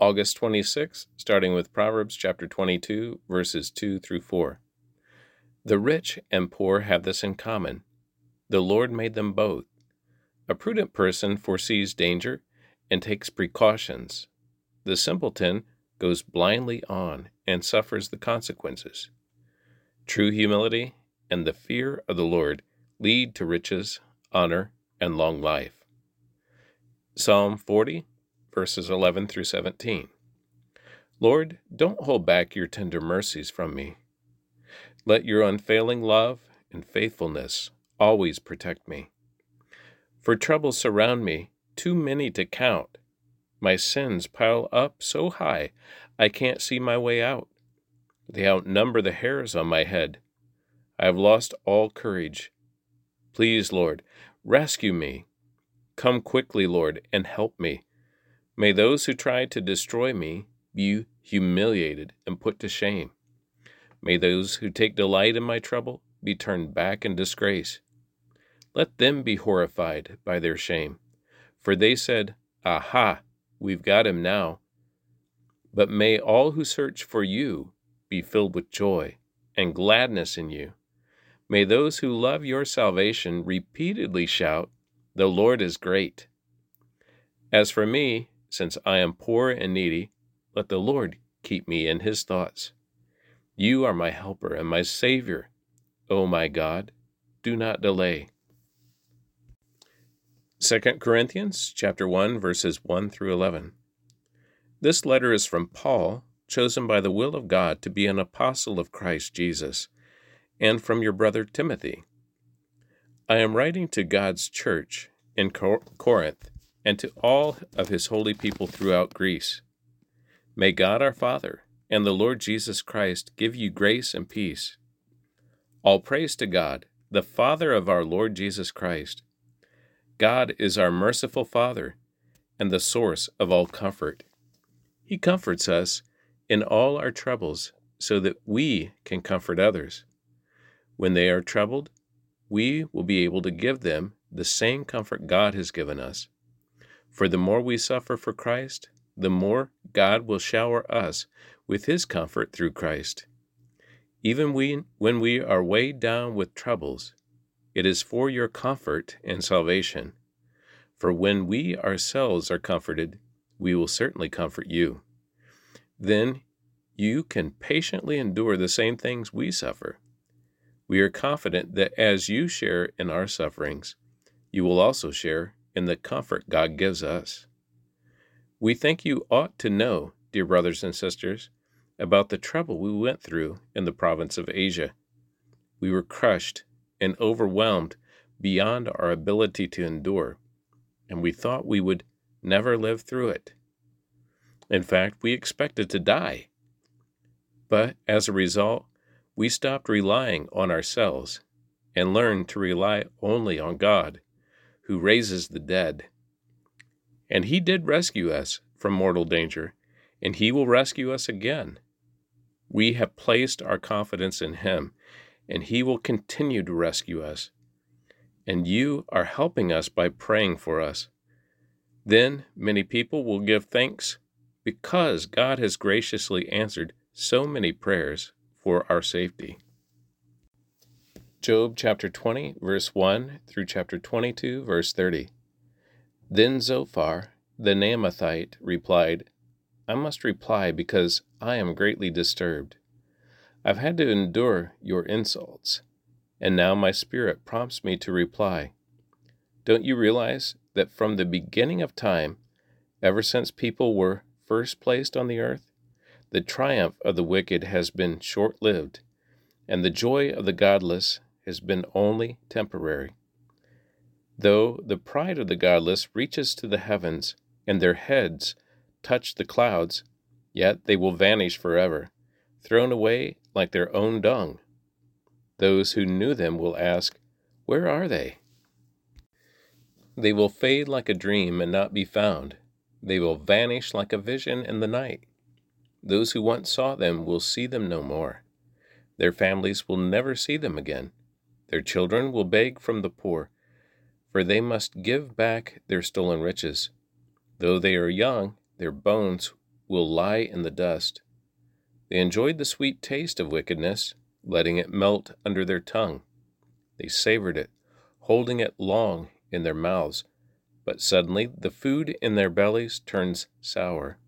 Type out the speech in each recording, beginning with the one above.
August 26, starting with Proverbs chapter 22, verses 2 through 4. The rich and poor have this in common the Lord made them both. A prudent person foresees danger and takes precautions. The simpleton goes blindly on and suffers the consequences. True humility and the fear of the Lord lead to riches, honor, and long life. Psalm 40, verses 11 through 17. Lord, don't hold back your tender mercies from me. Let your unfailing love and faithfulness always protect me. For troubles surround me, too many to count. My sins pile up so high I can't see my way out. They outnumber the hairs on my head. I have lost all courage. Please, Lord, rescue me. Come quickly, Lord, and help me. May those who try to destroy me be humiliated and put to shame. May those who take delight in my trouble be turned back in disgrace. Let them be horrified by their shame. For they said, Aha, we've got him now. But may all who search for you be filled with joy and gladness in you. May those who love your salvation repeatedly shout, The Lord is great. As for me, since I am poor and needy, let the Lord keep me in his thoughts. You are my helper and my Savior. O my God, do not delay. 2 Corinthians chapter 1 verses 1 through 11. This letter is from Paul, chosen by the will of God to be an apostle of Christ Jesus, and from your brother Timothy. I am writing to God's church in Corinth and to all of his holy people throughout Greece. May God our Father and the Lord Jesus Christ give you grace and peace. All praise to God, the Father of our Lord Jesus Christ. God is our merciful Father and the source of all comfort. He comforts us in all our troubles so that we can comfort others. When they are troubled, we will be able to give them the same comfort God has given us. For the more we suffer for Christ, the more God will shower us with His comfort through Christ. Even we, when we are weighed down with troubles, it is for your comfort and salvation. For when we ourselves are comforted, we will certainly comfort you. Then you can patiently endure the same things we suffer. We are confident that as you share in our sufferings, you will also share in the comfort God gives us. We think you ought to know, dear brothers and sisters, about the trouble we went through in the province of Asia. We were crushed and overwhelmed beyond our ability to endure, and we thought we would never live through it. In fact, we expected to die. But as a result, we stopped relying on ourselves and learned to rely only on God, who raises the dead and He did rescue us from mortal danger, and He will rescue us again. We have placed our confidence in Him, and He will continue to rescue us. And you are helping us by praying for us. Then many people will give thanks because God has graciously answered so many prayers for our safety. Job chapter 20, verse 1 through chapter 22, verse 30. Then Zophar, the Naamathite, replied, I must reply because I am greatly disturbed. I've had to endure your insults, and now my spirit prompts me to reply. Don't you realize that from the beginning of time, ever since people were first placed on the earth, the triumph of the wicked has been short lived, and the joy of the godless has been only temporary? Though the pride of the godless reaches to the heavens, and their heads touch the clouds, yet they will vanish forever, thrown away like their own dung. Those who knew them will ask, Where are they? They will fade like a dream and not be found. They will vanish like a vision in the night. Those who once saw them will see them no more. Their families will never see them again. Their children will beg from the poor for they must give back their stolen riches. Though they are young, their bones will lie in the dust. They enjoyed the sweet taste of wickedness, letting it melt under their tongue. They savored it, holding it long in their mouths. But suddenly the food in their bellies turns sour,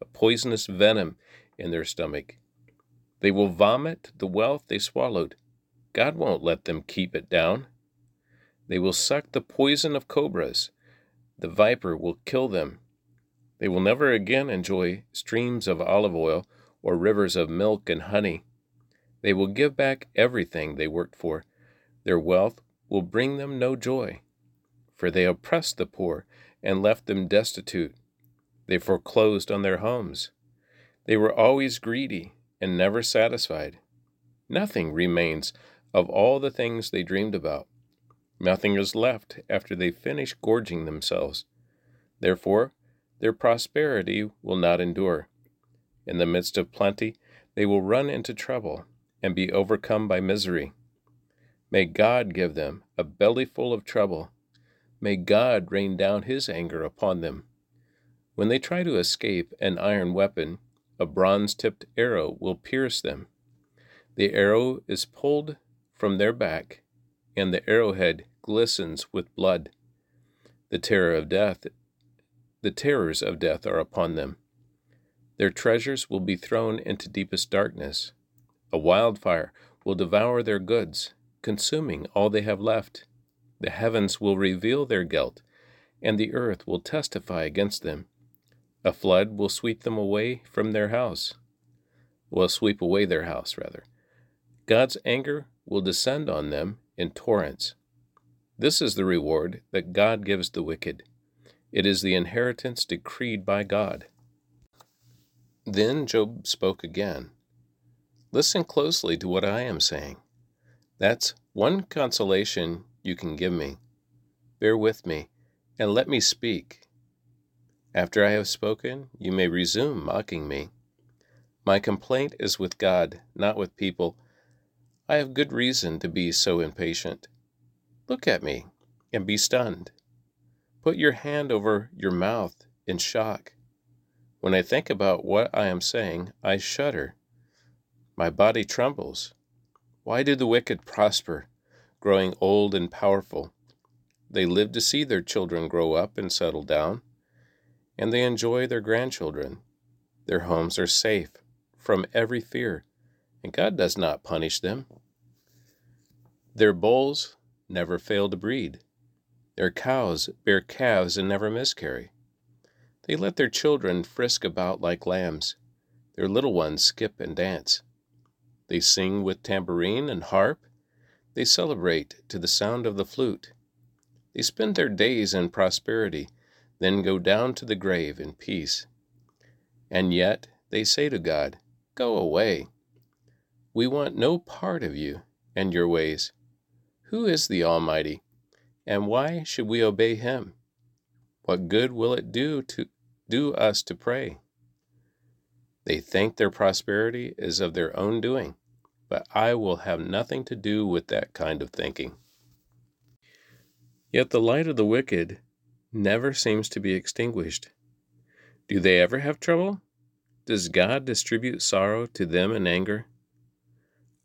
a poisonous venom in their stomach. They will vomit the wealth they swallowed. God won't let them keep it down. They will suck the poison of cobras. The viper will kill them. They will never again enjoy streams of olive oil or rivers of milk and honey. They will give back everything they worked for. Their wealth will bring them no joy, for they oppressed the poor and left them destitute. They foreclosed on their homes. They were always greedy and never satisfied. Nothing remains of all the things they dreamed about. Nothing is left after they finish gorging themselves. Therefore, their prosperity will not endure. In the midst of plenty, they will run into trouble and be overcome by misery. May God give them a bellyful of trouble. May God rain down his anger upon them. When they try to escape an iron weapon, a bronze tipped arrow will pierce them. The arrow is pulled from their back, and the arrowhead glistens with blood. The terror of death, the terrors of death are upon them. Their treasures will be thrown into deepest darkness. A wildfire will devour their goods, consuming all they have left. The heavens will reveal their guilt, and the earth will testify against them. A flood will sweep them away from their house. Will sweep away their house, rather. God's anger will descend on them in torrents. This is the reward that God gives the wicked. It is the inheritance decreed by God. Then Job spoke again. Listen closely to what I am saying. That's one consolation you can give me. Bear with me, and let me speak. After I have spoken, you may resume mocking me. My complaint is with God, not with people. I have good reason to be so impatient. Look at me and be stunned. Put your hand over your mouth in shock. When I think about what I am saying, I shudder. My body trembles. Why do the wicked prosper, growing old and powerful? They live to see their children grow up and settle down, and they enjoy their grandchildren. Their homes are safe from every fear, and God does not punish them. Their bulls never fail to breed. Their cows bear calves and never miscarry. They let their children frisk about like lambs. Their little ones skip and dance. They sing with tambourine and harp. They celebrate to the sound of the flute. They spend their days in prosperity, then go down to the grave in peace. And yet they say to God, Go away. We want no part of you and your ways. Who is the Almighty, and why should we obey him? What good will it do to do us to pray? They think their prosperity is of their own doing but I will have nothing to do with that kind of thinking. Yet the light of the wicked never seems to be extinguished. Do they ever have trouble? Does God distribute sorrow to them in anger?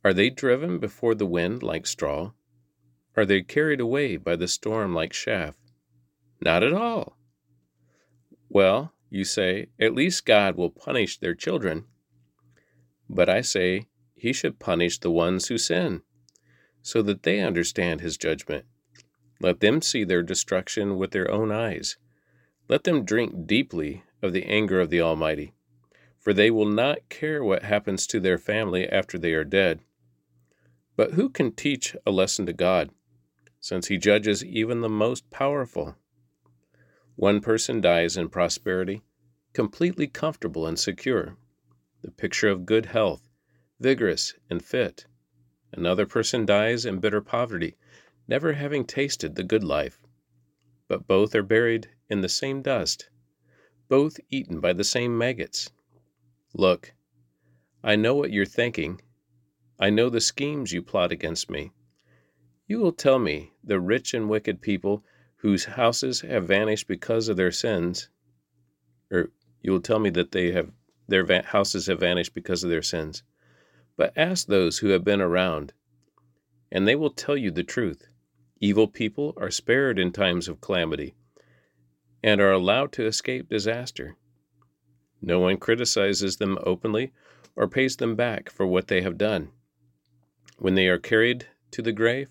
Are they driven before the wind like straw? Are they carried away by the storm like chaff? Not at all. Well, you say, at least God will punish their children. But I say, he should punish the ones who sin, so that they understand his judgment. Let them see their destruction with their own eyes. Let them drink deeply of the anger of the Almighty, for they will not care what happens to their family after they are dead. But who can teach a lesson to God, since he judges even the most powerful? One person dies in prosperity, completely comfortable and secure, the picture of good health vigorous, and fit. Another person dies in bitter poverty, never having tasted the good life. But both are buried in the same dust, both eaten by the same maggots. Look, I know what you're thinking. I know the schemes you plot against me. You will tell me the rich and wicked people whose houses have vanished because of their sins, or you will tell me that they have their houses have vanished because of their sins. But ask those who have been around, and they will tell you the truth. Evil people are spared in times of calamity and are allowed to escape disaster. No one criticizes them openly or pays them back for what they have done. When they are carried to the grave,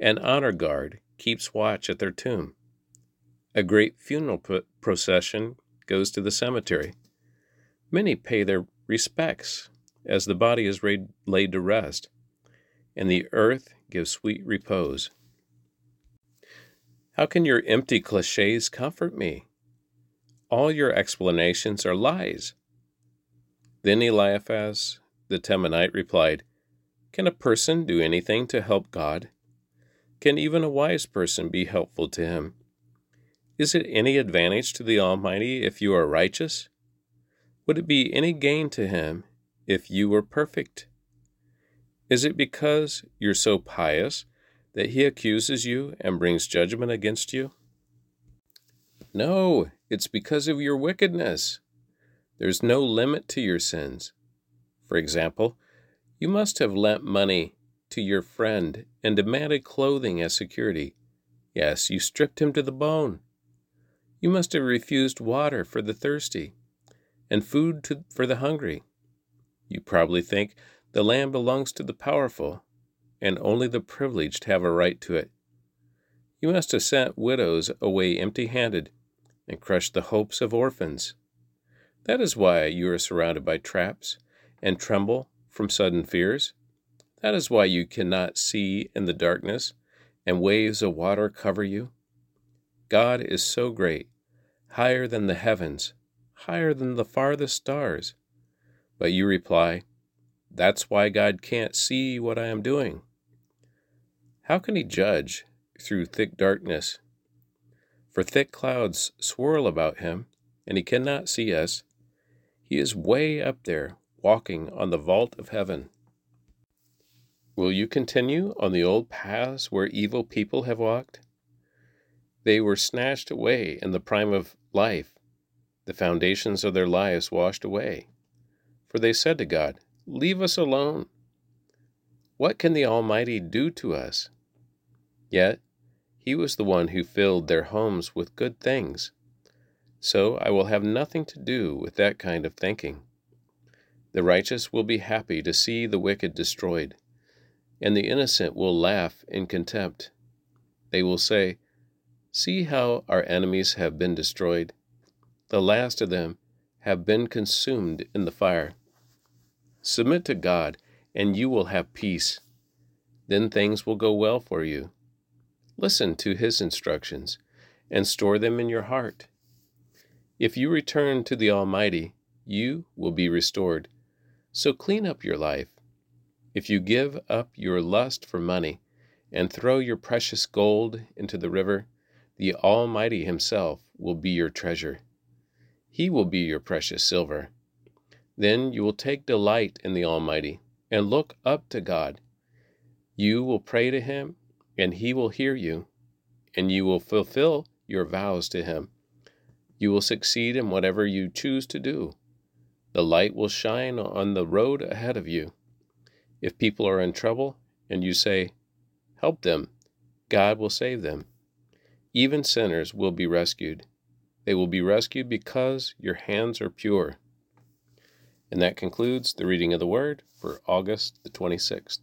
an honor guard keeps watch at their tomb. A great funeral procession goes to the cemetery. Many pay their respects as the body is laid to rest, and the earth gives sweet repose. How can your empty cliches comfort me? All your explanations are lies. Then Eliphaz the Temanite replied, Can a person do anything to help God? Can even a wise person be helpful to him? Is it any advantage to the Almighty if you are righteous? Would it be any gain to him if you were perfect? Is it because you're so pious that he accuses you and brings judgment against you? No, it's because of your wickedness. There's no limit to your sins. For example, you must have lent money to your friend and demanded clothing as security. Yes, you stripped him to the bone. You must have refused water for the thirsty and food to, for the hungry. You probably think the land belongs to the powerful and only the privileged have a right to it. You must have sent widows away empty handed and crushed the hopes of orphans. That is why you are surrounded by traps and tremble from sudden fears. That is why you cannot see in the darkness and waves of water cover you. God is so great, higher than the heavens, higher than the farthest stars. But you reply, That's why God can't see what I am doing. How can he judge through thick darkness? For thick clouds swirl about him, and he cannot see us. He is way up there, walking on the vault of heaven. Will you continue on the old paths where evil people have walked? They were snatched away in the prime of life, the foundations of their lives washed away. For they said to God, Leave us alone. What can the Almighty do to us? Yet he was the one who filled their homes with good things. So I will have nothing to do with that kind of thinking. The righteous will be happy to see the wicked destroyed, and the innocent will laugh in contempt. They will say, See how our enemies have been destroyed. The last of them have been consumed in the fire. Submit to God, and you will have peace. Then things will go well for you. Listen to his instructions and store them in your heart. If you return to the Almighty, you will be restored. So clean up your life. If you give up your lust for money and throw your precious gold into the river, the Almighty Himself will be your treasure. He will be your precious silver. Then you will take delight in the Almighty and look up to God. You will pray to Him and he will hear you, and you will fulfill your vows to him. You will succeed in whatever you choose to do. The light will shine on the road ahead of you. If people are in trouble and you say, Help them, God will save them. Even sinners will be rescued. They will be rescued because your hands are pure. And that concludes the reading of the Word for August the 26th.